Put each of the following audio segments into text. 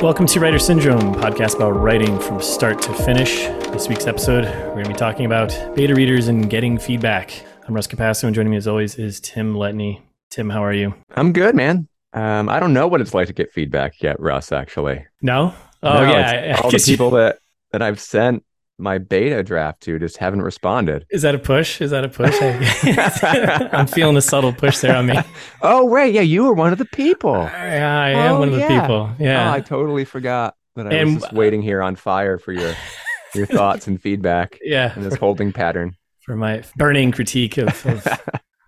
Welcome to Writer Syndrome, podcast about writing from start to finish. This week's episode, we're going to be talking about beta readers and getting feedback. I'm Russ Capasso, and joining me as always is Tim Letney. Tim, how are you? I'm good, man. Um, I don't know what it's like to get feedback yet, Russ. Actually, no. Oh No, yeah, it's I- I all the people that that I've sent my beta draft to just haven't responded. Is that a push? Is that a push? I- I'm feeling a subtle push there on me. Oh, right, yeah, you were one of the people. Yeah, I am Oh, one of the yeah. people. Oh, Yeah. I totally forgot that I And- was just waiting here on fire for your your thoughts and feedback yeah. in this holding pattern. For my burning critique of, of,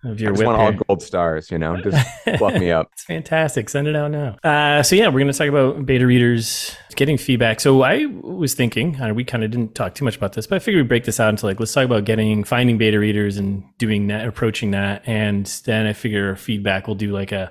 of I your just whip want all gold stars, you know, just pluck me up. It's fantastic. Send it out now. Uh, so yeah, we're going to talk about beta readers getting feedback. So I was thinking, uh, we kind of didn't talk too much about this, but I figured we'd break this out into like let's talk about getting finding beta readers and doing that, approaching that, and then I figure feedback. We'll do like a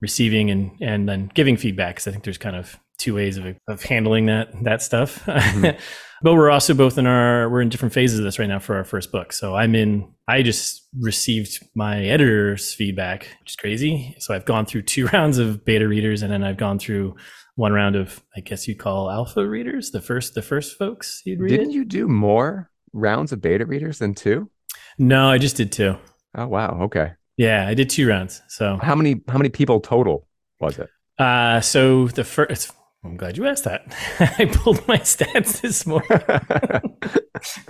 receiving and and then giving feedback because I think there's kind of two ways of of handling that that stuff. but we're also both in our we're in different phases of this right now for our first book. So I'm in. I just received my editor's feedback, which is crazy. So I've gone through two rounds of beta readers, and then I've gone through one round of I guess you'd call alpha readers. The first the first folks you'd read Didn't it. you do more rounds of beta readers than two? No, I just did two. Oh wow, okay. Yeah, I did two rounds. So How many how many people total was it? uh so the first I'm glad you asked that. I pulled my stats this morning.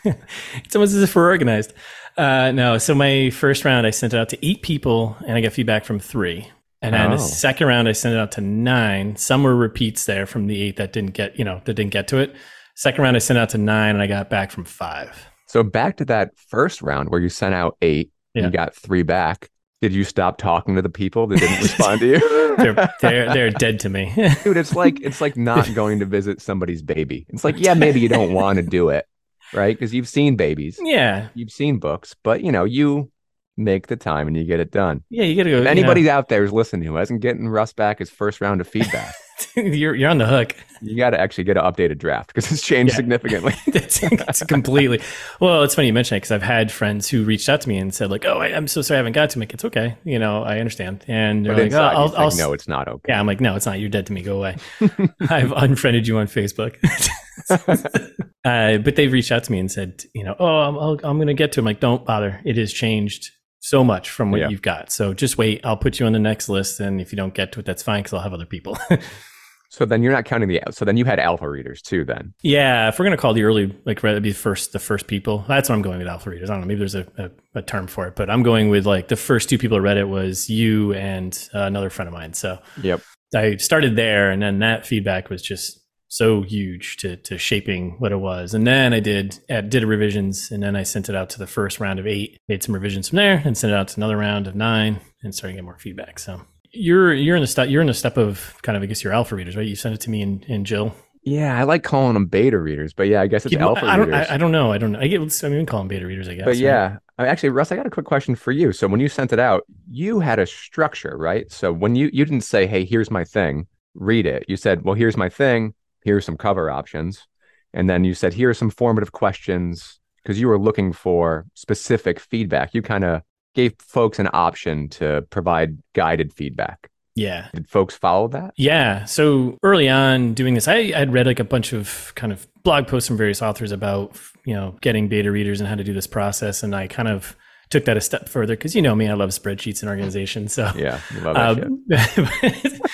it's almost as if we're organized. Uh, no, so my first round, I sent it out to eight people, and I got feedback from three. And then Oh. the second round, I sent it out to nine. Some were repeats there from the eight that didn't get, you know, that didn't get to it. Second round, I sent out to nine, and I got back from five. So back to that first round where you sent out eight, and Yeah. you got three back. Did you stop talking to the people that didn't respond to you? They're they're they're dead to me. Dude, it's like it's like not going to visit somebody's baby. It's like, yeah, maybe you don't want to do it, right? Because you've seen babies, yeah, you've seen books, but you know, you make the time and you get it done. yeah, you gotta go. If you know, anybody out there is listening who hasn't getting Russ back his first round of feedback, you're you're on the hook. you got to actually get an updated draft because it's changed Yeah. significantly. it's, it's completely well it's funny you mention it because i've had friends who reached out to me and said like oh I, i'm so sorry i haven't got to make it's okay you know i understand and they're But like oh, inside, you I'll, I'll no, it's not okay. yeah i'm like no it's not you're dead to me go away i've unfriended you on facebook uh, but they've reached out to me and said you know oh i'm, I'll, I'm gonna get to him. like don't bother it has changed so much from what Yeah. you've got so just wait i'll put you on the next list and if you don't get to it that's fine because i'll have other people So then you're not counting the. So then you had alpha readers too. Then Yeah, if we're gonna call the early like that'd be first the first people. That's what I'm going with alpha readers. I don't know, maybe there's a, a, a term for it, but I'm going with like the first two people that read it was you and uh, another friend of mine. So yep. I started there, and then that feedback was just so huge to to shaping what it was. And then I did did revisions, and then I sent it out to the first round of eight, made some revisions from there, and sent it out to another round of nine, and started getting more feedback. So you're you're in the step you're in the step of kind of I guess your alpha readers, right? You sent it to me and, and Jill. Yeah, I like calling them beta readers, but yeah, I guess it's Yeah, alpha I don't, readers. I, I don't know. I don't know. I get. I mean, we call them beta readers, I guess. But right? yeah, I actually, Russ, I got a quick question for you. So when you sent it out, you had a structure, right? So when you you didn't say, "Hey, here's my thing, read it." You said, "Well, here's my thing. Here's some cover options," and then you said, "Here are some formative questions," because you were looking for specific feedback. You kind of gave folks an option to provide guided feedback. yeah, Did folks follow that? yeah. So early on doing this, I had read like a bunch of kind of blog posts from various authors about you know getting beta readers and how to do this process, and I kind of took that a step further because you know me, I love spreadsheets and organization. So Yeah, you love that shit. Um,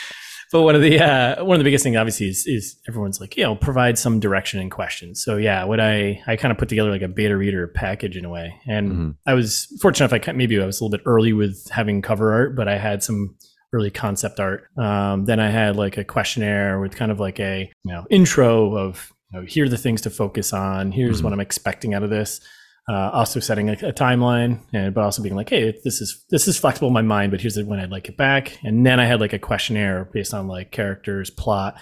but one of the uh, one of the biggest things, obviously, is, is everyone's like, you know, provide some direction and questions. So yeah, what I I kind of put together like a beta reader package in a way, and Mhm. I was fortunate. If I maybe I was a little bit early with having cover art, but I had some early concept art. Um, then I had like a questionnaire with kind of like a you know intro of you know, here are the things to focus on. Here's Mhm. what I'm expecting out of this uh, also setting a, a timeline and but also being like hey this is this is flexible in my mind but here's when i'd like it back. And then i had like a questionnaire based on like characters plot.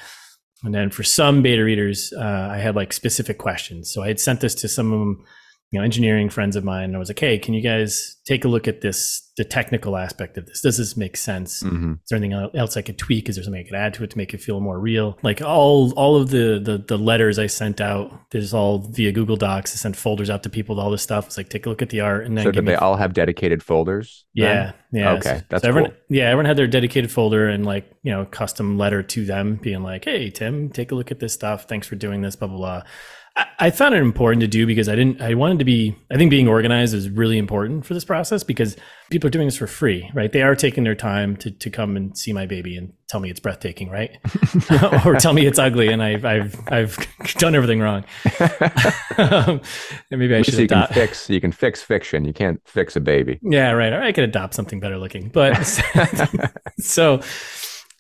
And then for some beta readers uh, i had like specific questions. So i had sent this to some of them you know engineering friends of mine. And I was like, hey, can you guys take a look at this, the technical aspect of this? Does this make sense? Mhm. Is there anything else I could tweak? Is there something I could add to it to make it feel more real? Like all all of the the, the letters I sent out, there's all via Google Docs. I sent folders out to people with all this stuff. It's like take a look at the art and then So did they all have dedicated folders? then? yeah, yeah. Okay, So- that's so everyone, cool. Yeah, everyone had their dedicated folder and like you know custom letter to them, being like, "Hey, Tim, take a look at this stuff. Thanks for doing this." Blah blah blah. I, found it important to do because I didn't. I wanted to be. I think being organized is really important for this process because people are doing this for free, right? They are taking their time to to come and see my baby and tell me it's breathtaking, right? or tell me it's ugly and I've I've I've done everything wrong. um, and maybe I should you can adopt. fix you can fix fiction. You can't fix a baby. Yeah, right. Or I could adopt something better looking. But so,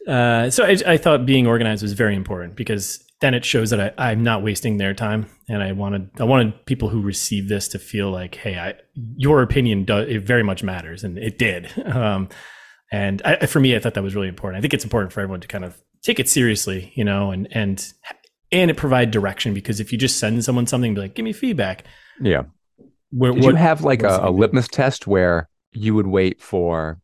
uh, so I, I thought being organized was very important because then it shows that I, I'm not wasting their time, and I wanted I wanted people who receive this to feel like, hey, I, your opinion does it very much matters, and it did. Um, and I, for me, I thought that was really important. I think it's important for everyone to kind of take it seriously, you know, and and and it provide direction because if you just send someone something, be like, give me feedback. Yeah. Where, Did what- you have like a, a litmus test where you would wait for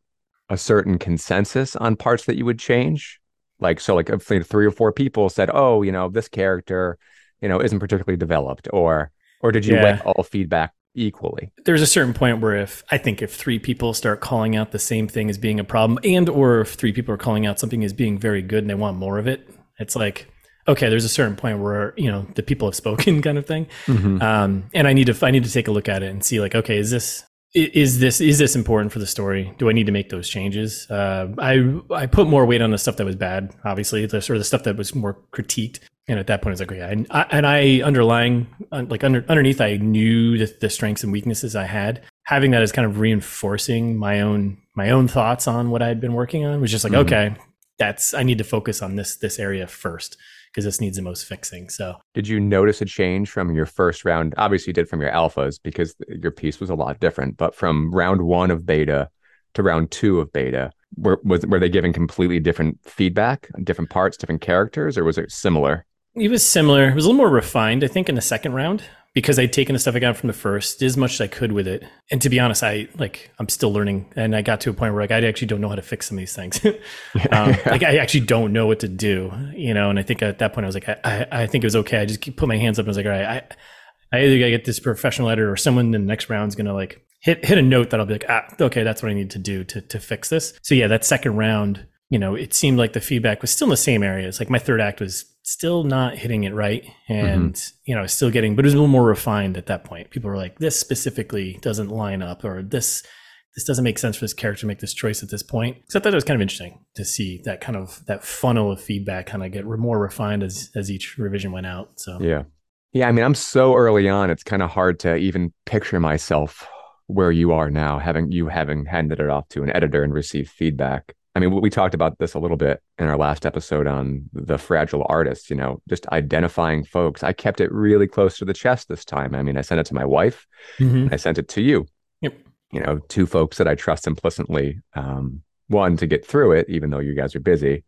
a certain consensus on parts that you would change? Like, so like three or four people said, oh, you know, this character, you know, isn't particularly developed or, or did you Yeah. weigh all feedback equally? there's a certain point where if I think if three people start calling out the same thing as being a problem, and or if three people are calling out something as being very good and they want more of it, it's like okay, there's a certain point where you know the people have spoken kind of thing, Mhm. um, and I need to I need to take a look at it and see like okay, is this is this is this important for the story? Do I need to make those changes? Uh, I I put more weight on the stuff that was bad, obviously, the sort of the stuff that was more critiqued. And at that point, it's like, okay, I, I, and I underlying, like under, underneath, I knew the, the strengths and weaknesses I had. Having that as kind of reinforcing my own my own thoughts on what I had been working on was just like, Mhm. okay, that's I need to focus on this this area first because this needs the most fixing. So Did you notice a change from your first round? Obviously, you did from your alphas because your piece was a lot different. But from round one of beta to round two of beta, were was were they giving completely different feedback, different parts, different characters, or was it similar? It was similar. It was a little more refined, I think, in the second round because I'd taken the stuff I got from the first, did as much as I could with it. And to be honest, I like I'm still learning, and I got to a point where like I actually don't know how to fix some of these things. um, like I actually don't know what to do, you know. And I think at that point I was like, I, I, I think it was okay. I just put my hands up and I was like, all right, I, I either gotta get this professional editor or someone in the next round is gonna like hit hit a note that I'll be like, ah, okay, that's what I need to do to to fix this. So yeah, that second round, you know, it seemed like the feedback was still in the same areas. Like my third act was still not hitting it right, mm-hmm. and you know, still getting, but it was a little more refined at that point. People were like, this specifically doesn't line up, or this this doesn't make sense for this character to make this choice at this point. So I thought it was kind of interesting to see that kind of that funnel of feedback kind of get more refined as as each revision went out. So Yeah. Yeah. I mean, I'm so early on, it's kind of hard to even picture myself where you are now, having you having handed it off to an editor and received feedback. I mean, we talked about this a little bit in our last episode on the fragile artist, you know, just identifying folks. I kept it really close to the chest this time. I mean, I sent it to my wife, Mhm. I sent it to you. Yep. You know, two folks that I trust implicitly. Um, one to get through it, even though you guys are busy.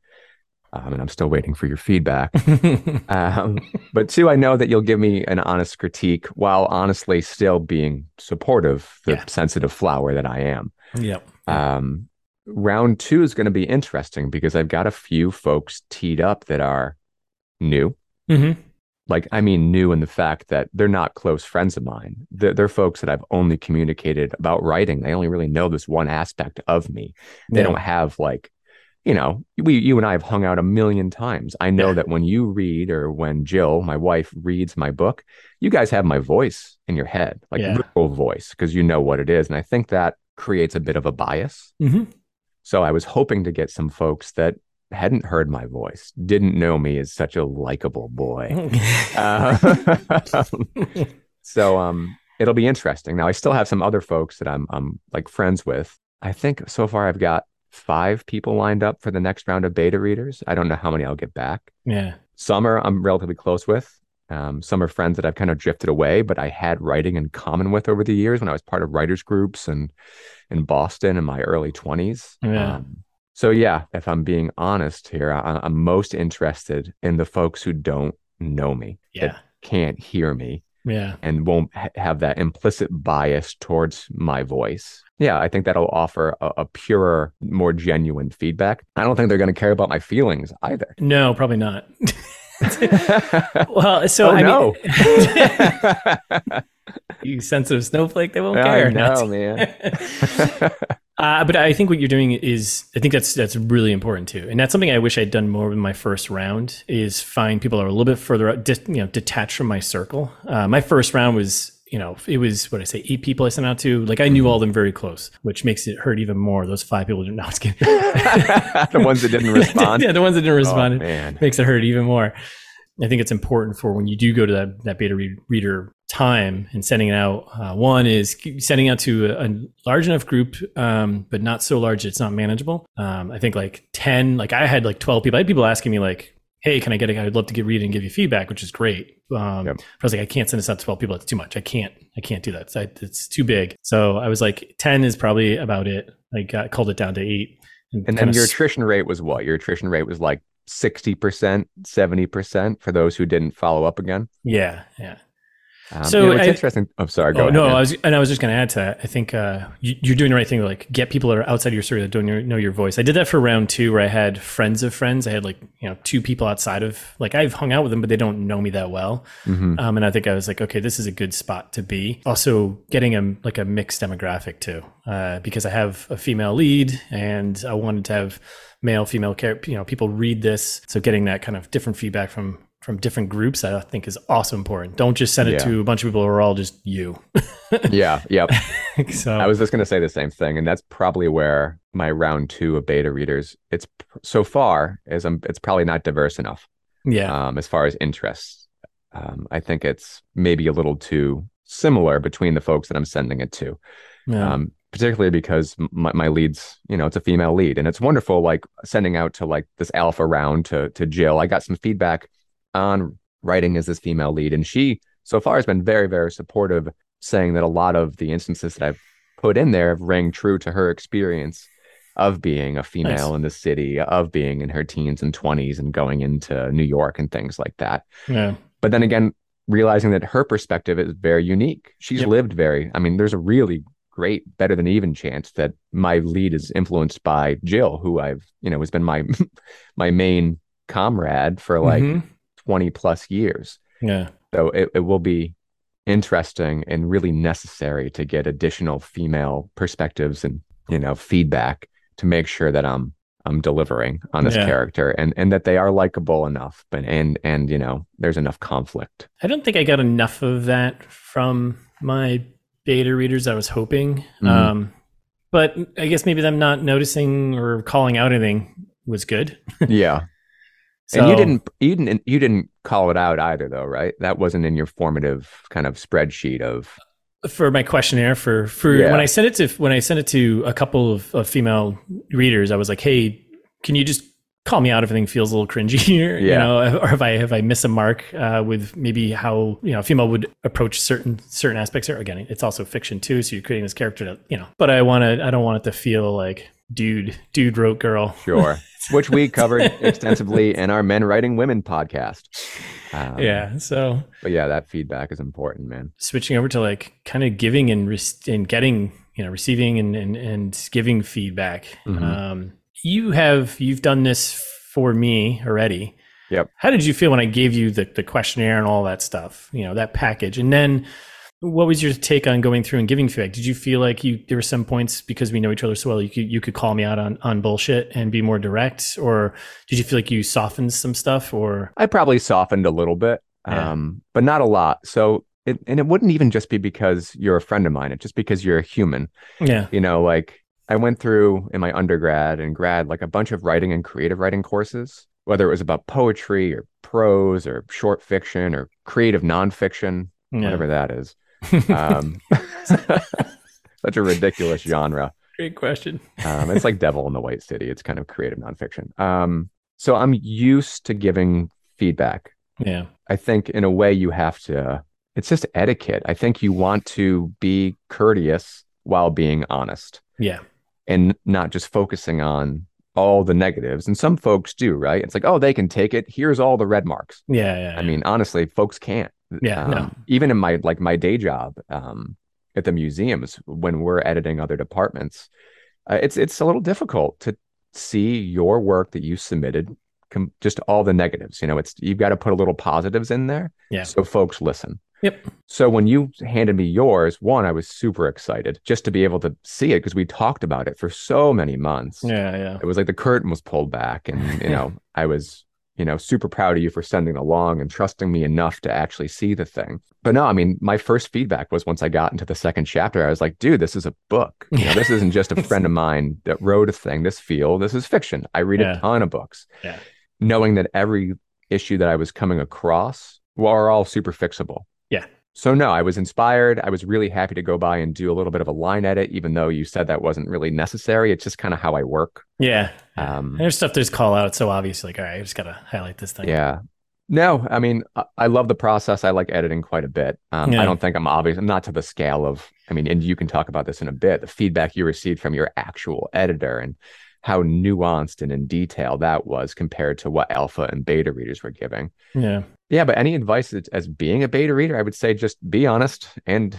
Um, and I'm still waiting for your feedback. Um, but two, I know that you'll give me an honest critique while honestly still being supportive, the Yeah. sensitive flower that I am. yep. Um, round two is going to be interesting because I've got a few folks teed up that are new. hmm Like, I mean, new in the fact that they're not close friends of mine. They're, they're folks that I've only communicated about writing. They only really know this one aspect of me. They Yeah. don't have like, you know, we, you and I have hung out a million times. I know Yeah. that when you read or when Jill, my wife, reads my book, you guys have my voice in your head, like Yeah. literal voice, because you know what it is. And I think that creates a bit of a bias. hmm So I was hoping to get some folks that hadn't heard my voice, didn't know me as such a likable boy. Uh, so um it'll be interesting. Now I still have some other folks that I'm I'm like friends with. I think so far I've got five people lined up for the next round of beta readers. I don't know how many I'll get back. yeah. Some are I'm relatively close with. Um, some are friends that I've kind of drifted away, but I had writing in common with over the years when I was part of writers groups and in Boston in my early 20s. Yeah. Um, so yeah, if I'm being honest here, I, I'm most interested in the folks who don't know me, Yeah. that can't hear me, Yeah. and won't ha- have that implicit bias towards my voice. Yeah, I think that'll offer a, a purer, more genuine feedback. I don't think they're going to care about my feelings either. No, probably not. well, so oh I no, mean, you sensitive snowflake, they won't I care. know, Not- man. Uh, but I think what you're doing is, I think that's that's really important too, and that's something I wish I'd done more with my first round. Is find people that are a little bit further, out, dis, you know, detached from my circle. Uh, my first round was, you know, it was what I say, eight people I sent out to. Like I knew all of them very close, which makes it hurt even more. Those five people didn't. No, was the ones that didn't respond. yeah, the ones that didn't Oh, respond man. makes it hurt even more. I think it's important for when you do go to that, that beta read, reader time and sending it out. Uh, one is sending out to a, a large enough group, um, but not so large it's not manageable. Um, I think like 10, like I had like 12 people. I had people asking me like, hey, can I get it? I'd love to get read it and give you feedback, which is great. Um, Yep. I was like, I can't send this out to 12 people. It's too much. I can't, I can't do that. It's, too big. So I was like, 10 is probably about it. I got called it down to eight. And kind then your s- attrition rate was what? Your attrition rate was like 60%, 70% for those who didn't follow up again. yeah, yeah. Um, So you know, it's I- interesting. I'm sorry. Go oh ahead. no, man. I was and I was just going to add to that. I think uh, you, you're doing the right thing. to, Like get people that are outside of your circle that don't know, know your voice. I did that for round two, where I had friends of friends. I had like you know two people outside of like I've hung out with them, but they don't know me that well. Mhm. Um, and I think I was like, okay, this is a good spot to be. Also, getting a like a mixed demographic too, uh, because I have a female lead, and I wanted to have male, female, care, you know, people read this. So getting that kind of different feedback from from different groups, that I think is also important. Don't just send it Yeah. to a bunch of people who are all just you. yeah. Yep. so I was just going to say the same thing, and that's probably where my round two of beta readers. It's so far as I'm. It's probably not diverse enough yeah, um, as far as interests. Um, I think it's maybe a little too similar between the folks that I'm sending it to. yeah, um, particularly because my, my leads, you know, it's a female lead, and it's wonderful. Like sending out to like this alpha round to to Jill, I got some feedback on writing as this female lead, and she so far has been very very supportive, saying that a lot of the instances that I've put in there have rang true to her experience of being a female Nice. in the city, of being in her teens and twenties, and going into New York and things like that yeah, but then again realizing that her perspective is very unique she's Yep. lived very i mean there's a really great better than even chance that my lead is influenced by jill who i've you know has been my my main comrade for like Mhm. 20 plus years yeah, so it, it will be interesting and really necessary to get additional female perspectives and you know feedback to make sure that i'm i'm delivering on this Yeah. character and and that they are likable enough but and and you know there's enough conflict I don't think I got enough of that from my beta readers. I was hoping, Mhm. um, but I guess maybe them not noticing or calling out anything was good. yeah So, and you didn't you didn't you didn't call it out either though right that wasn't in your formative kind of spreadsheet of for my questionnaire for for Yeah. when I sent it to when I sent it to a couple of, of female readers, I was like, hey, can you just call me out if anything feels a little cringy here, you know, or if I if I miss a mark uh, with maybe how you know a female would approach certain certain aspects. Or again, it's also fiction too, so you're creating this character that you know. But I want to I don't want it to feel like dude dude wrote girl. sure which we covered extensively in our men writing women podcast um, Yeah, so but yeah that feedback is important man switching over to like kind of giving and re- and getting you know receiving and and, and giving feedback Mhm. um you have you've done this for me already Yep. how did you feel when i gave you the, the questionnaire and all that stuff you know that package and then what was your take on going through and giving feedback did you feel like you there were some points because we know each other so well you could you could call me out on on bullshit and be more direct or did you feel like you softened some stuff or I probably softened a little bit, Yeah. um, but not a lot. So, it, and it wouldn't even just be because you're a friend of mine. It's just because you're a human. yeah You know, like I went through in my undergrad and grad like a bunch of writing and creative writing courses, whether it was about poetry or prose or short fiction or creative nonfiction, yeah whatever that is. Um, such a ridiculous genre. great question Um, it's like Devil in the White City. It's kind of creative nonfiction. Um, so I'm used to giving feedback. yeah I think in a way you have to, it's just etiquette. I think you want to be courteous while being honest yeah and not just focusing on all the negatives. And some folks do, right? It's like, oh, they can take it. Here's all the red marks. yeah yeah I mean, honestly, folks can't. Yeah, Um, no. Even in my like my day job um, at the museums, when we're editing other departments, uh, it's it's a little difficult to see your work that you submitted, com- just all the negatives. You know, it's you've got to put a little positives in there, Yeah. so folks listen. Yep. So when you handed me yours, one, I was super excited just to be able to see it because we talked about it for so many months. Yeah, yeah. It was like the curtain was pulled back, and you know, I was, you know, super proud of you for sending along and trusting me enough to actually see the thing. But no, I mean, my first feedback was once I got into the second chapter, I was like, dude, this is a book. You know, this isn't just a friend of mine that wrote a thing. This feel, this is fiction. I read Yeah. a ton of books. Yeah. Knowing that every issue that I was coming across were all super fixable. Yeah. So no, I was inspired. I was really happy to go by and do a little bit of a line edit, even though you said that wasn't really necessary. It's just kind of how I work. Yeah. Um, There's stuff there's call out so obvious, like, all right, I just gotta highlight this thing. yeah. No, I mean, I, I love the process. I like editing quite a bit. Um, Yeah. I don't think I'm obvious. I'm not to the scale of, I mean, and you can talk about this in a bit, the feedback you received from your actual editor and how nuanced and in detail that was compared to what alpha and beta readers were giving. Yeah. Yeah, but any advice as- as being a beta reader, I would say just be honest and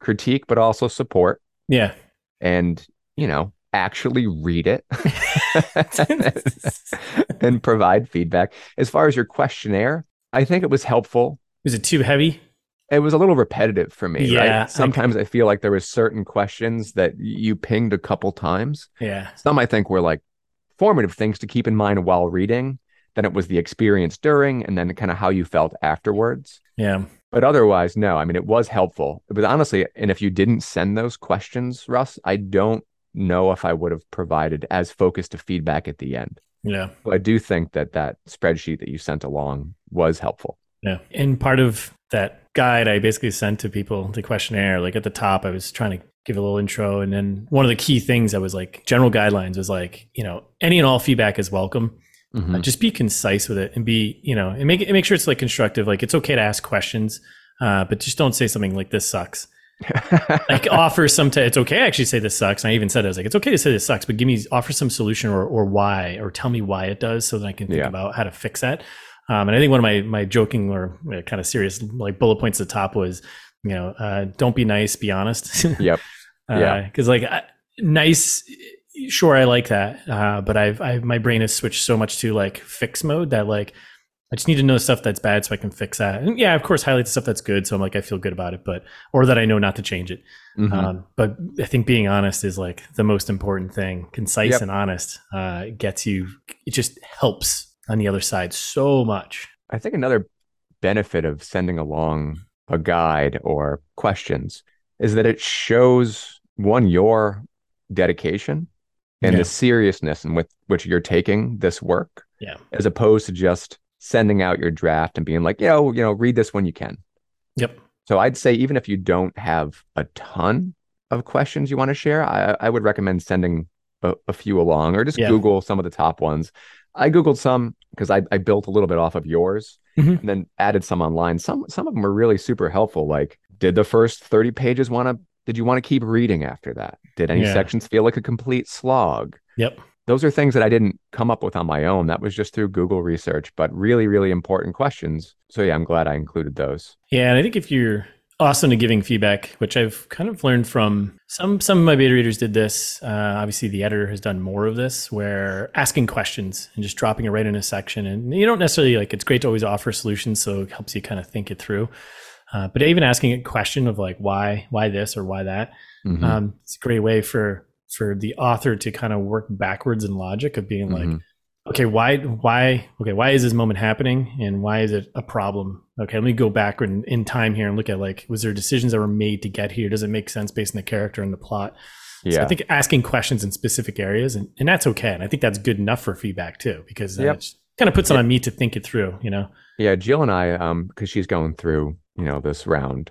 critique, but also support Yeah. and, you know, actually read it and provide feedback. As far as your questionnaire, I think it was helpful. Was it too heavy? It was a little repetitive for me. Yeah, right? Sometimes I feel like there was certain questions that you pinged a couple times. Yeah. Some I think were like formative things to keep in mind while reading. Then it was the experience during, and then kind of how you felt afterwards. Yeah. But otherwise, no. I mean, it was helpful. But honestly, and if you didn't send those questions, Russ, I don't know if I would have provided as focused a feedback at the end. Yeah. But I do think that that spreadsheet that you sent along was helpful. Yeah. And part of that guide I basically sent to people, the questionnaire, like at the top, I was trying to give a little intro. And then one of the key things that was like general guidelines was like, you know, any and all feedback is welcome. Mhm. Uh, just be concise with it and be, you know, and make it make sure it's like constructive. Like it's okay to ask questions, uh, but just don't say something like this sucks. like offer some t- it's okay to actually say this sucks. And I even said I was like, it's okay to say this sucks, but give me offer some solution or or why or tell me why it does so that I can think Yeah. about how to fix that. Um, and I think one of my my joking or uh, kind of serious like bullet points at the top was, you know, uh, don't be nice, be honest. yep. Yeah. Because like I, nice, sure I like that, uh, but I've I my brain has switched so much to like fix mode that like I just need to know stuff that's bad so I can fix that. And yeah, of course, highlight the stuff that's good, so I'm like I feel good about it, but or that I know not to change it. Mhm. Um, but I think being honest is like the most important thing. Concise Yep. and honest uh, gets you. It just helps on the other side so much. I think another benefit of sending along a guide or questions is that it shows one your dedication and Yeah. the seriousness in with which you're taking this work Yeah. as opposed to just sending out your draft and being like, you know, you know, read this when you can. Yep. So I'd say even if you don't have a ton of questions you want to share, I, I would recommend sending a, a few along or just Yeah. Google some of the top ones. I Googled some because I, I built a little bit off of yours Mhm. and then added some online. Some some of them are really super helpful. Like, did the first 30 pages want to did you want to keep reading after that? Did any Yeah. sections feel like a complete slog? Yep. Those are things that I didn't come up with on my own. That was just through Google research, but really, really important questions. So yeah, I'm glad I included those. Yeah, and I think if you're awesome to giving feedback, which I've kind of learned from some some of my beta readers did this. Uh, obviously, the editor has done more of this, where asking questions and just dropping it right in a section, and you don't necessarily like. It's great to always offer solutions, so it helps you kind of think it through. Uh, but even asking a question of like why why this or why that, Mhm. um, it's a great way for for the author to kind of work backwards in logic of being like, Mhm. Okay, why, why, okay, why is this moment happening, and why is it a problem? Okay, let me go back in, in time here and look at like, was there decisions that were made to get here? Does it make sense based on the character and the plot? So yeah. I think asking questions in specific areas, and, and that's okay, and I think that's good enough for feedback too, because Yep. it kind of puts it on me to think it through, you know? Yeah, Jill and I, um, because she's going through, you know, this round,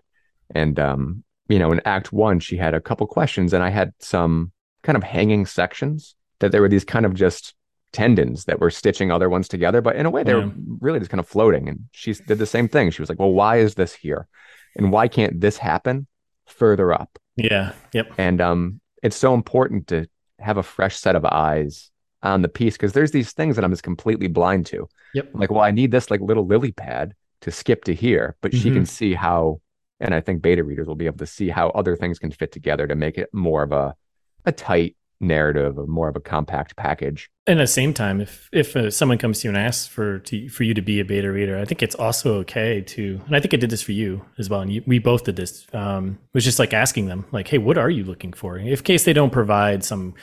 and um, you know, in Act One, she had a couple questions, and I had some kind of hanging sections that there were these kind of just tendons that were stitching other ones together, but in a way, they Yeah. were really just kind of floating. And she did the same thing. She was like, "Well, why is this here, and why can't this happen further up?" Yeah. Yep. And um, it's so important to have a fresh set of eyes on the piece because there's these things that I'm just completely blind to. Yep. Like, well, I need this like little lily pad. to skip to here, but she Mhm. can see how, and I think beta readers will be able to see how other things can fit together to make it more of a a tight narrative, or more of a compact package. And at the same time, if if uh, someone comes to you and asks for to, for you to be a beta reader, I think it's also okay to, and I think I did this for you as well, and you, we both did this. Um, was just like asking them, like, "Hey, what are you looking for?" If case they don't provide some,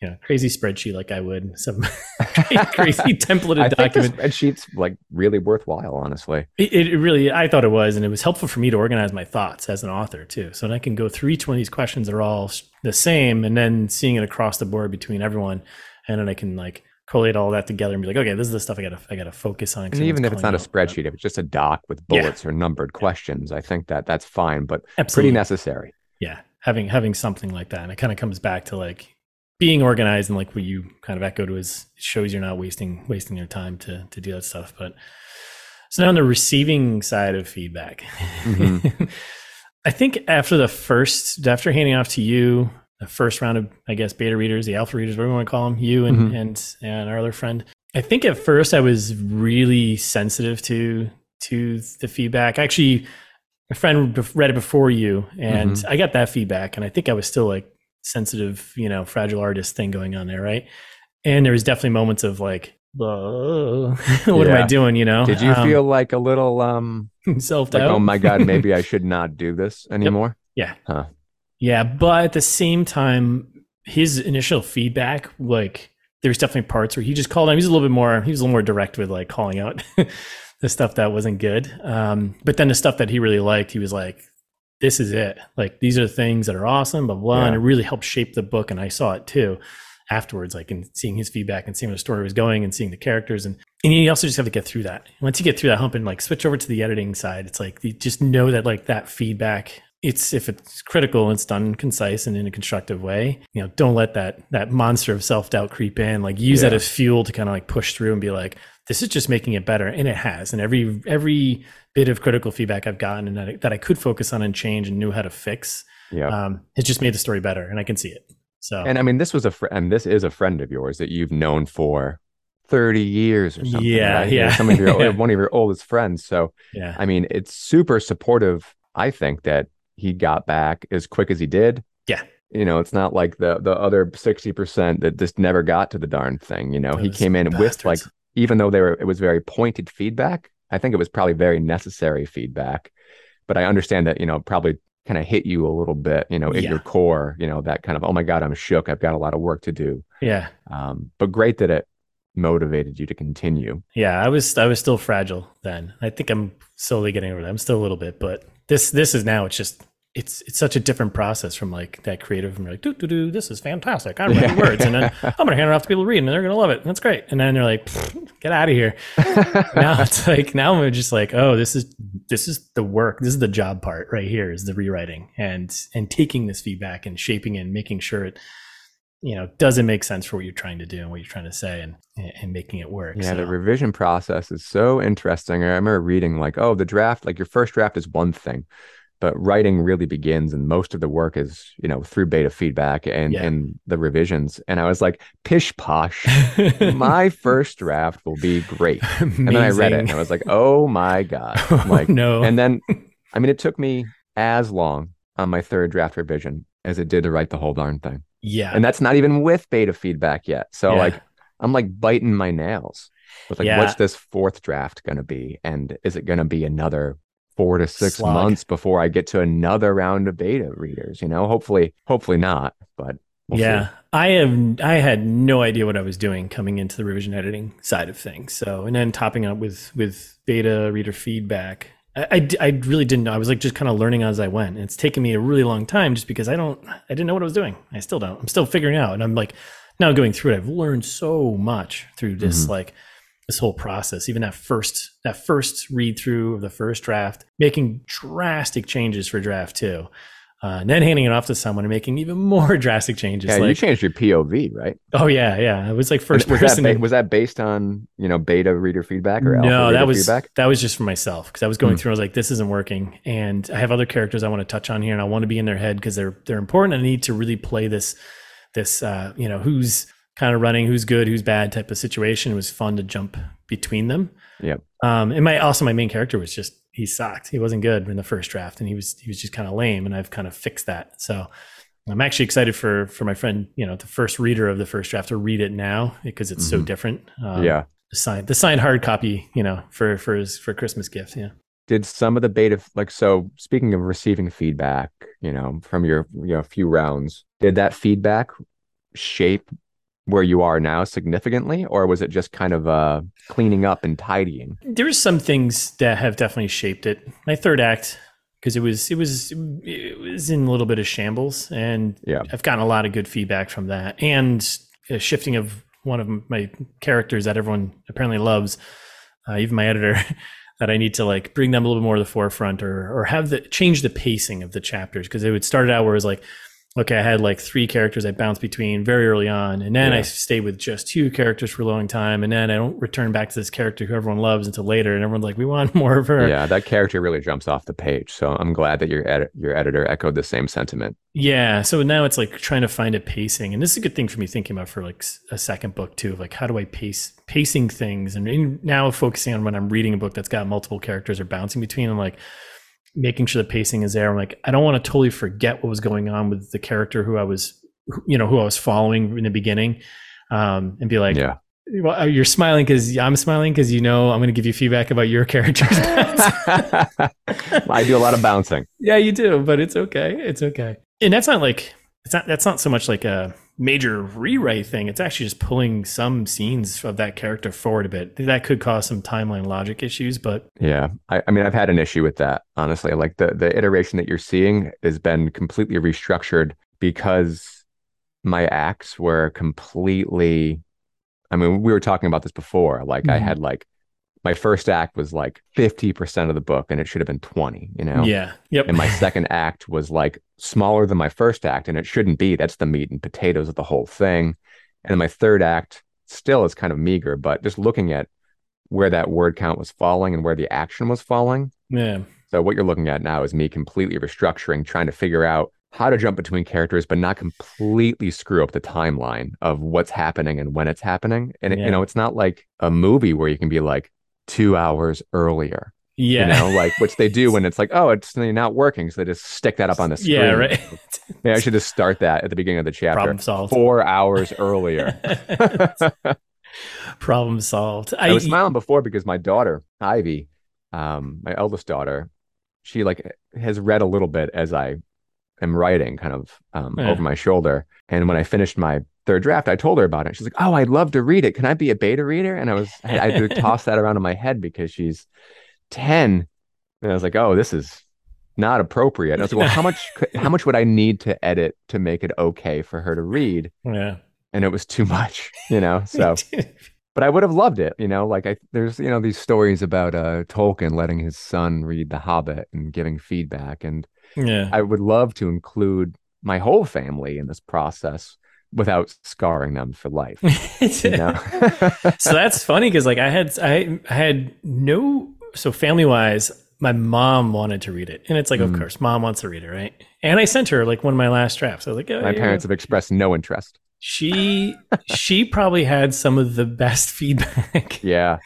you know, crazy spreadsheet like I would, some crazy templated I think document. spreadsheet's like really worthwhile, honestly. It, it really, I thought it was, and it was helpful for me to organize my thoughts as an author too. So I can go through each one of these questions; they're all the same, and then seeing it across the board between everyone, and then I can like collate all that together and be like, okay, this is the stuff I gotta, I gotta focus on. And even if it's not a calling me out. spreadsheet, if it's just a doc with Yeah. bullets or numbered questions, I think that that's fine, but pretty necessary. yeah, having having something like that, and it kind of comes back to like being organized and like what you kind of echo to is it shows you're not wasting wasting your time to to do that stuff. But so now on the receiving side of feedback, Mhm. I think after the first after handing off to you the first round of I guess beta readers, the alpha readers, whatever you want to call them, you and Mhm. and and our other friend. I think at first I was really sensitive to to the feedback. Actually, a friend read it before you, and Mhm. I got that feedback, and I think I was still like sensitive, you know, fragile artist thing going on there, right? And there was definitely moments of like, "Whoa, what am I doing? You know? Did you feel like a little um self like doubt? oh my god, maybe I should not do this anymore? Yeah. Huh. Yeah, but at the same time, his initial feedback, like there's definitely parts where he just called him. He was a little bit more. He was a little more direct with like calling out the stuff that wasn't good. Um, but then the stuff that he really liked, he was like, "This is it. Like these are the things that are awesome." Blah blah, and it really helped shape the book. And I saw it too afterwards, like in seeing his feedback and seeing where the story was going and seeing the characters and and you also just have to get through that. Once you get through that hump and like switch over to the editing side, it's like you just know that like that feedback. It's if it's critical, it's done concise and in a constructive way. You know, don't let that that monster of self doubt creep in. Like use that as fuel to kind of like push through and be like, this is just making it better, and it has. And every every bit of critical feedback I've gotten and that I, that I could focus on and change and knew how to fix, Yeah. um, has just made the story better, and I can see it. So and I mean, this was a friend, and this is a friend of yours that you've known for thirty years or something. Yeah, right? yeah. Some of your one of your oldest friends. So yeah, I mean, it's super supportive. I think that he got back as quick as he did. Yeah. You know, it's not like the the other sixty percent that just never got to the darn thing. You know, he came in with like even though they were it was very pointed feedback. I think it was probably very necessary feedback. But I understand that you know probably kind of hit you a little bit. You know, in Yeah. your core. You know, that kind of oh my god, I'm shook. I've got a lot of work to do. yeah. Um, but great that it motivated you to continue. Yeah, I was I was still fragile then. I think I'm slowly getting over that. I'm still a little bit, but this this is now it's just it's it's such a different process from like that creative from like do do do this is fantastic. I'm writing words and then I'm gonna hand it off to people to read and they're gonna love it. That's great. And then they're like, get out of here. now it's like now I'm just like, oh, this is this is the work. This is the job part right here is the rewriting and and taking this feedback and shaping it and making sure it you know doesn't make sense for what you're trying to do and what you're trying to say and and making it work. Yeah, the revision process is so interesting. I remember reading like, oh, the draft, like your first draft is one thing, but writing really begins and most of the work is, you know, through beta feedback and Yeah. and the revisions. And I was like, pish posh. My first draft will be great. And then I read it and I was like, oh my God. Oh, Like no. and then I mean it took me as long on my third draft revision as it did to write the whole darn thing. yeah. And that's not even with beta feedback yet. So Yeah. like I'm like biting my nails with like Yeah. what's this fourth draft going to be and is it going to be another 4 to 6 Slog. months before I get to another round of beta readers, you know? Hopefully hopefully not, but we'll see. yeah. I have I had no idea what I was doing coming into the revision editing side of things. So and then topping up with with beta reader feedback. I I really didn't know. I was like just kind of learning as I went. And it's taken me a really long time just because I don't I didn't know what I was doing. I still don't. I'm still figuring out. And I'm like now going through it, I've learned so much through this Mhm. like this whole process. Even that first that first read through of the first draft, making drastic changes for draft two. Uh, and then handing it off to someone and making even more drastic changes. Yeah, you changed your POV, right? oh yeah, yeah. It was like first was that, person. ba- was that based on, you know, beta reader feedback or no, that was feedback? that was just for myself because I was going Hmm. through. I was like, this isn't working, and I have other characters I want to touch on here, and I want to be in their head because they're they're important. I need to really play this this uh, you know who's kind of running, who's good, who's bad type of situation. It was fun to jump between them. Yep. Um, and my also my main character was just he sucked. He wasn't good in the first draft, and he was he was just kind of lame. And I've kind of fixed that. So I'm actually excited for for my friend, you know, the first reader of the first draft to read it now because it's so Mhm. different. Um, yeah. the signed the signed hard copy, you know, for for his for Christmas gift. Yeah. Did some of the beta like so? Speaking of receiving feedback, you know, from your you know few rounds, did that feedback shape where you are now significantly, or was it just kind of uh cleaning up and tidying? There's some things that have definitely shaped it. My third act, because it was it was it was in a little bit of shambles, and Yeah. I've gotten a lot of good feedback from that, and a shifting of one of my characters that everyone apparently loves, uh, even my editor. That I need to like bring them a little bit more to the forefront, or or have the change the pacing of the chapters because it would start out where it was like, okay, I had like three characters I bounced between very early on, and then I stayed with just two characters for a long time, and then I don't return back to this character who everyone loves until later, and everyone's like, we want more of her. Yeah, that character really jumps off the page. So I'm glad that your edit your editor echoed the same sentiment. Yeah, so now it's like trying to find a pacing, and this is a good thing for me thinking about for like a second book too. Of like, how do I pace pacing things, and in, now focusing on when I'm reading a book that's got multiple characters or bouncing between, and like making sure the pacing is there. I'm like, I don't want to totally forget what was going on with the character who I was, you know, who I was following in the beginning, um, and be like, yeah. well, you're smiling because I'm smiling because you know I'm going to give you feedback about your characters. I do a lot of bouncing. Yeah, you do, but it's okay. It's okay. And that's not like it's not that's not so much like a major rewrite thing. It's actually just pulling some scenes of that character forward a bit. That could cause some timeline logic issues, but Yeah. I, I mean, I've had an issue with that, honestly. Like the, the iteration that you're seeing has been completely restructured because my acts were completely. I mean, we were talking about this before. Like, I Mhm. had like my first act was like 50% of the book and it should have been 20, you know? yeah. Yep. And my second act was like smaller than my first act, and it shouldn't be. That's the meat and potatoes of the whole thing. And then my third act still is kind of meager, but just looking at where that word count was falling and where the action was falling. yeah. So what you're looking at now is me completely restructuring, trying to figure out how to jump between characters, but not completely screw up the timeline of what's happening and when it's happening. And it- you know, it's not like a movie where you can be like two hours earlier Yeah. you know, like which they do when it's like, oh, it's not working, so they just stick that up on the screen. yeah, right. Maybe I should just start that at the beginning of the chapter. Problem solved. Four hours earlier. Problem solved. I was smiling before because my daughter, Ivy, um, my eldest daughter, she like has read a little bit as I am writing, kind of um, Yeah. over my shoulder. And when I finished my third draft, I told her about it. She's like, "Oh, I'd love to read it. Can I be a beta reader?" And I was, I, I had to toss that around in my head because she's ten, and I was like, "Oh, this is." Not appropriate. And I was like, well, how much, could- how much would I need to edit to make it okay for her to read? yeah. And it was too much, you know. So, but I would have loved it, you know. Like I, there's you know these stories about uh Tolkien letting his son read The Hobbit and giving feedback, and yeah. I would love to include my whole family in this process without scarring them for life. You know? so that's funny because like I had I, I had no so family wise my mom wanted to read it and it's like of Mm. course mom wants to read it right and I sent her like one of my last drafts I was like oh, my yeah. parents have expressed no interest. she she probably had some of the best feedback Yeah,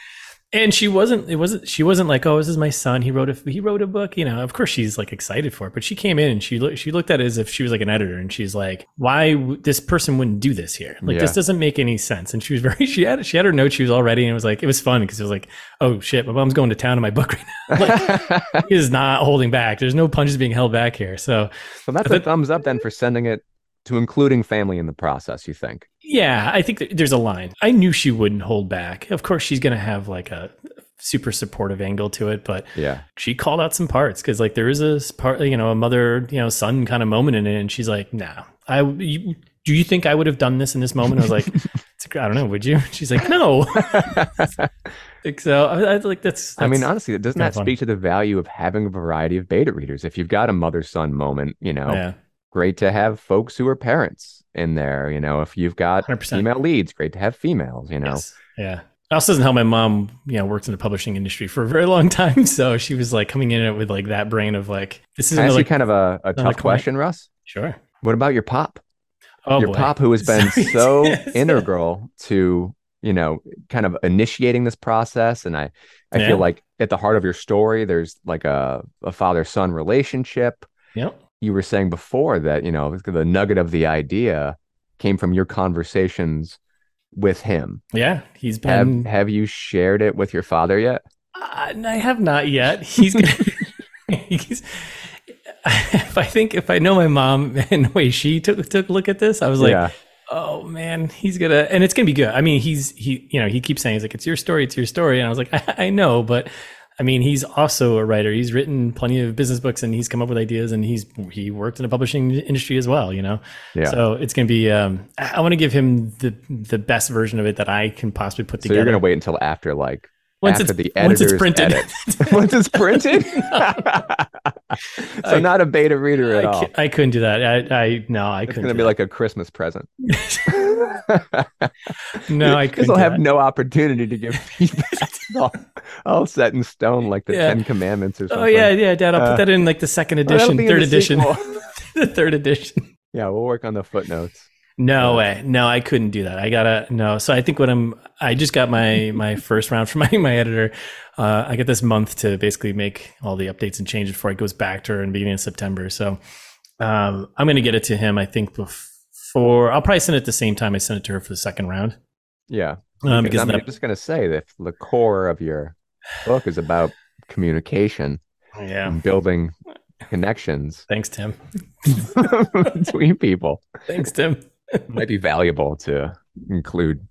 and she wasn't it wasn't she wasn't like oh this is my son. He wrote a he wrote a book you know. Of course she's like excited for it but she came in and she looked she looked at it as if she was like an editor and she's like why w- this person wouldn't do this here? Like this doesn't make any sense. And she was very she had she had her notes she was all ready and it was like it was fun because it was like oh shit my mom's going to town on my book right now. Like he is not holding back. There's no punches being held back here. So so that's a thumbs up then for sending it to including family in the process. You think? Yeah, I think there's a line. I knew she wouldn't hold back. Of course, she's going to have like a super supportive angle to it, but Yeah, she called out some parts because like there is a part, you know, a mother, you know, son kind of moment in it, and she's like, "No, I." You, do you think I would have done this in this moment? I was like, it's I don't know. Would you? She's like, no. so I, I like that's, I mean, that's- honestly, doesn't that fun. speak to the value of having a variety of beta readers? If you've got a mother son moment, you know, yeah, great to have folks who are parents in there. You know, if you've got 100%. female leads, great to have females. You know, Yes. Yeah. It also doesn't help my mom, you know, worked in the publishing industry for a very long time. So she was like coming in it with like that brain of like, this is Can I ask you like, kind of a, a tough question, Russ. sure. What about your pop? Oh, your boy. pop, who has been so integral to you know, kind of initiating this process. And I, I Yeah. feel like at the heart of your story, there's like a, a father son relationship. Yep. You were saying before that, you know, the nugget of the idea came from your conversations with him. Yeah. he's been. have you shared it with your father yet? Uh, I have not yet. He's. gonna- he's if I think if I know my mom and the way she took took a look at this, I was like, yeah. oh man, he's gonna, and it's gonna be good. I mean, he's he, you know, he keeps saying he's like, it's your story, it's your story, and I was like, I, I know, but I mean, he's also a writer. He's written plenty of business books, and he's come up with ideas, and he's he worked in the publishing industry as well. You know, Yeah. so it's gonna be. Um, I, want to give him the the best version of it that I can possibly put So together. you're going to wait until after like once after it's the once it's printed. once it's printed. so I- not a beta reader at I, all. I couldn't do that. I, I no, I It's couldn't. It's going to do be that. like a Christmas present. no, I Because couldn't. they'll have that. no opportunity to give feedback. All, all set in stone, like the Yeah. Ten Commandments or something. Oh yeah, yeah, Dad. I'll Uh, put that in like the second edition, third edition, the third edition. yeah, we'll work on the footnotes. No way. No, I couldn't do that. I gotta no. So I think what I'm I just got my my first round from my my editor. Uh, I get this month to basically make all the updates and changes before it goes back to her in the beginning of September. So um, I'm gonna get it to him. I think before I'll probably send it the same time I send it to her for the second round. Yeah, Um, because because I'm that, just going to say that the core of your book is about communication yeah. and building connections Thanks, Tim. between people. Thanks, Tim. Might be valuable to include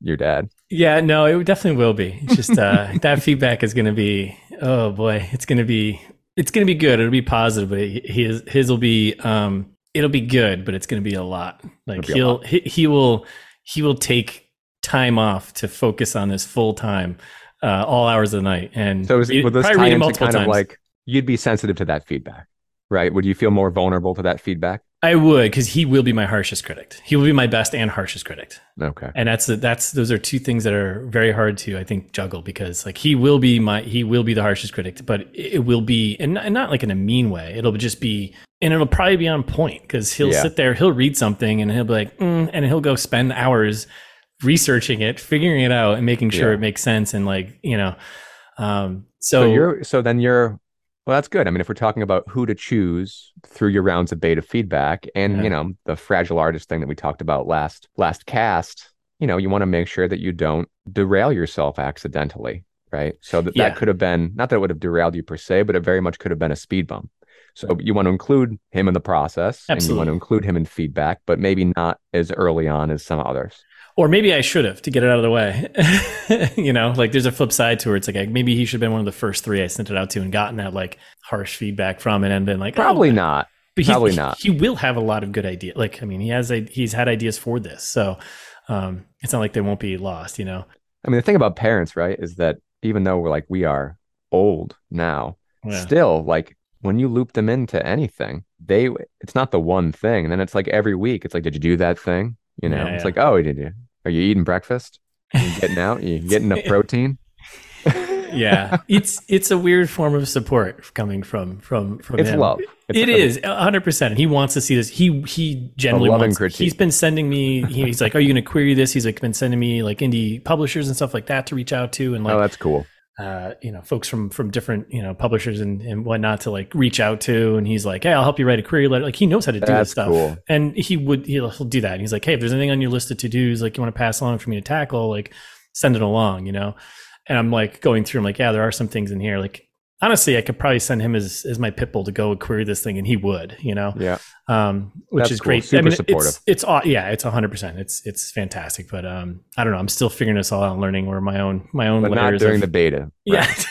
your dad. Yeah, no, it definitely will be. It's just uh, that feedback is going to be, oh boy, it's going to be, it's going to be good. It'll be positive, but his his will be, um, it'll be good, but it's going to be a lot. Like It'll be a he'll lot. he, he will he will take time off to focus on this full time, uh, all hours of the night, and So is, read- would this tie read it into multiple kind of times. like you'd be sensitive to that feedback, right? Would you feel more vulnerable to that feedback? I would because he will be my harshest critic. He will be my best and harshest critic. Okay. and that's that's those are two things that are very hard to i think juggle because like he will be my he will be the harshest critic but it will be and not, and not like in a mean way it'll just be and it'll probably be on point because he'll Yeah. sit there he'll read something and he'll be like mm, and he'll go spend hours researching it figuring it out and making sure Yeah. it makes sense and like you know um so, So, you're so then you're well that's good. I mean if we're talking about who to choose through your rounds of beta feedback and Yeah. you know the fragile artist thing that we talked about last last cast, you know, you want to make sure that you don't derail yourself accidentally, right? So that Yeah. that could have been not that it would have derailed you per se, but it very much could have been a speed bump. So you want to include him in the process and you want to include him in feedback, but maybe not as early on as some others. Or maybe i should have to get it out of the way you know like there's a flip side to it it's like maybe he should have been one of the first three i sent it out to and gotten that like harsh feedback from it and been like oh, Probably not. But he, Probably not. He will have a lot of good ideas. Like, I mean, he has a, he's had ideas for this, so um, it's not like they won't be lost. You know, I mean, the thing about parents, right, is that even though we're like we are old now, Yeah. still like when you loop them into anything, they it's not the one thing. And then it's like every week, it's like, did you do that thing? You know, Yeah, it's yeah. like, oh, we did you? Are you eating breakfast? Are you getting out? Are you getting enough protein? yeah, it's it's a weird form of support coming from from from It's him. love. It's It a- is hundred percent. He wants to see this. He he generally wants. He's been sending me. he- He's like, "Are you going to query this?" He's like, been sending me like indie publishers and stuff like that to reach out to, and oh, like Oh, that's cool. Uh, you know, folks from from different you know publishers and, and whatnot to like reach out to, and he's like, "Hey, I'll help you write a query letter." Like he knows how to do this stuff, cool. and he would he'll, he'll do that. And he's like, "Hey, if there's anything on your list of to dos like you want to pass along for me to tackle, like send it along," you know. And I'm like going through, I'm like, "Yeah, there are some things in here." Like honestly, I could probably send him as as my pit bull to go query this thing, and he would, you know Yeah. um, which That's is cool. great. Super I mean, supportive. It's, it's yeah, it's hundred percent. It's it's fantastic. But um, I don't know. I'm still figuring this all out and learning where my own my own But not during of- the beta. yeah.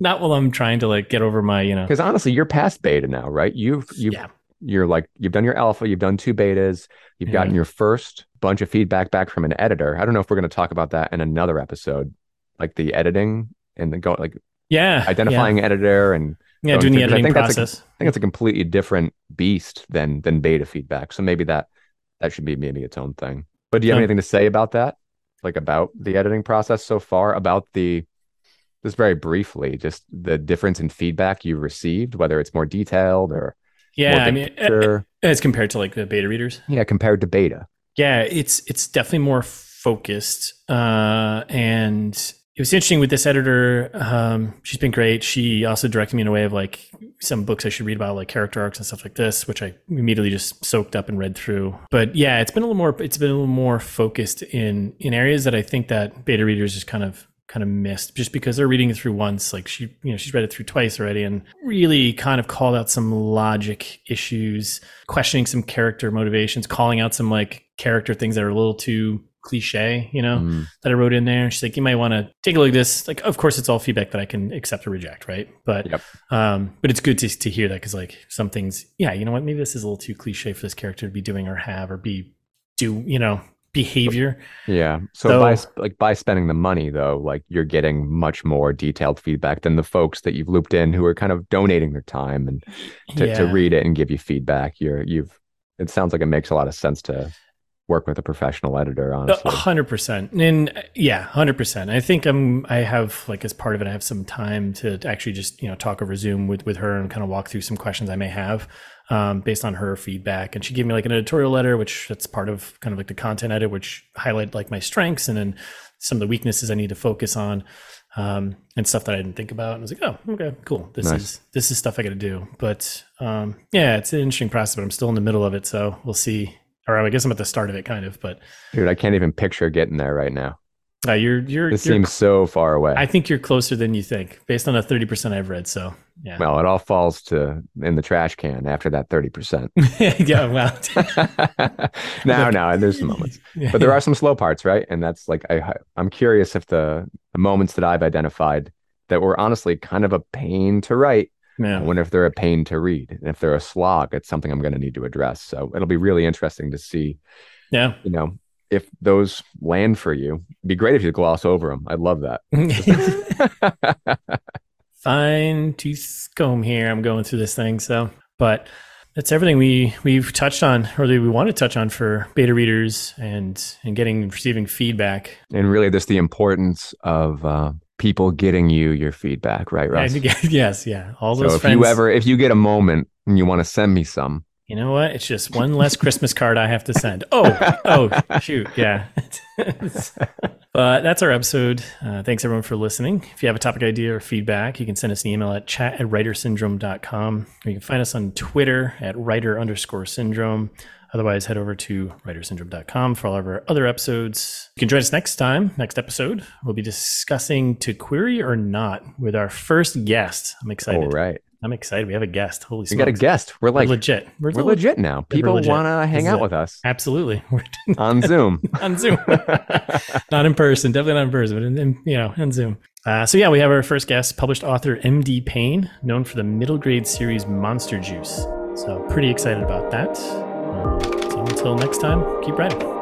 Not while I'm trying to like get over my you know Because honestly, you're past beta now, right? You've you've yeah you're like you've done your alpha, you've done two betas, you've Yeah. gotten your first bunch of feedback back from an editor. I don't know if we're going to talk about that in another episode, like the editing and the go like yeah identifying editor and yeah, yeah doing the 'cause I editing think that's a- process. I think it's a completely different beast than than beta feedback. So maybe that that should be maybe its own thing. But do you have Um, anything to say about that? Like about the editing process so far, about the just very briefly, just the difference in feedback you received, whether it's more detailed or yeah, I mean, picture. as compared to like the beta readers. yeah, compared to beta. Yeah, it's it's definitely more focused. Uh, and it was interesting with this editor. Um, she's been great. She also directed me in a way of like some books I should read about like character arcs and stuff like this, which I immediately just soaked up and read through. But yeah, it's been a little more. It's been a little more focused in in areas that I think that beta readers just kind of kind of missed just because they're reading it through once like she you know she's read it through twice already and really kind of called out some logic issues questioning some character motivations calling out some like character things that are a little too cliche you know mm. that i wrote in there she's like you might want to take a look at this like of course it's all feedback that i can accept or reject right but yep. um but it's good to, to hear that because like some things yeah you know what maybe this is a little too cliche for this character to be doing or have or be do you know behavior. Yeah. So, so, by like by spending the money though, like you're getting much more detailed feedback than the folks that you've looped in who are kind of donating their time and to, yeah. to read it and give you feedback. You're you've it sounds like it makes a lot of sense to work with a professional editor honestly hundred percent and yeah hundred percent i think i'm i have like as part of it i have some time to actually just you know talk over zoom with with her and kind of walk through some questions i may have um, based on her feedback. And she gave me like an editorial letter, which that's part of kind of like the content edit, which highlight like my strengths and then some of the weaknesses I need to focus on. Um, and stuff that I didn't think about. And I was like, oh, okay, cool. This nice. is this is stuff I got to do. But um, yeah, it's an interesting process, but I'm still in the middle of it, so we'll see. Or I guess I'm at the start of it, kind of. But dude, I can't even picture getting there right now. Uh, you're you're. It you're, seems so far away. I think you're closer than you think, based on the thirty percent I've read. So yeah. Well, it all falls to in the trash can after that thirty percent. yeah. Well. now, now there's some moments, but there are some slow parts, right? And that's like I I'm curious if the the moments that I've identified that were honestly kind of a pain to write. Yeah. I wonder if they're a pain to read, and if they're a slog, it's something I'm going to need to address. So it'll be really interesting to see. Yeah. You know, if those land for you, it'd be great if you gloss over them. I'd love that. Fine tooth comb here. I'm going through this thing. So, but that's everything we we've touched on, or that we want to touch on for beta readers and and getting receiving feedback. And really, just the importance of uh, people getting you your feedback, right, Russ? yes, yeah. All those. So if friends, you ever if you get a moment and you want to send me some, you know what? It's just one less Christmas card I have to send. Oh, oh, shoot. Yeah. but that's our episode. Uh, thanks everyone for listening. If you have a topic idea or feedback, you can send us an email at chat at writersyndrome.com. Or you can find us on Twitter at writer underscore syndrome. Otherwise, head over to writersyndrome.com for all of our other episodes. You can join us next time, next episode. We'll be discussing to query or not with our first guest. I'm excited. All right. I'm excited. We have a guest. Holy We got a guest. We're like we're legit. We're, we're legit now. People want to hang out with us. Absolutely. on Zoom. on Zoom. not in person. Definitely not in person, but in, in you know, on Zoom. Uh, so yeah, we have our first guest, published author M.D. Payne, known for the middle grade series Monster Juice. So pretty excited about that. So until next time, keep writing.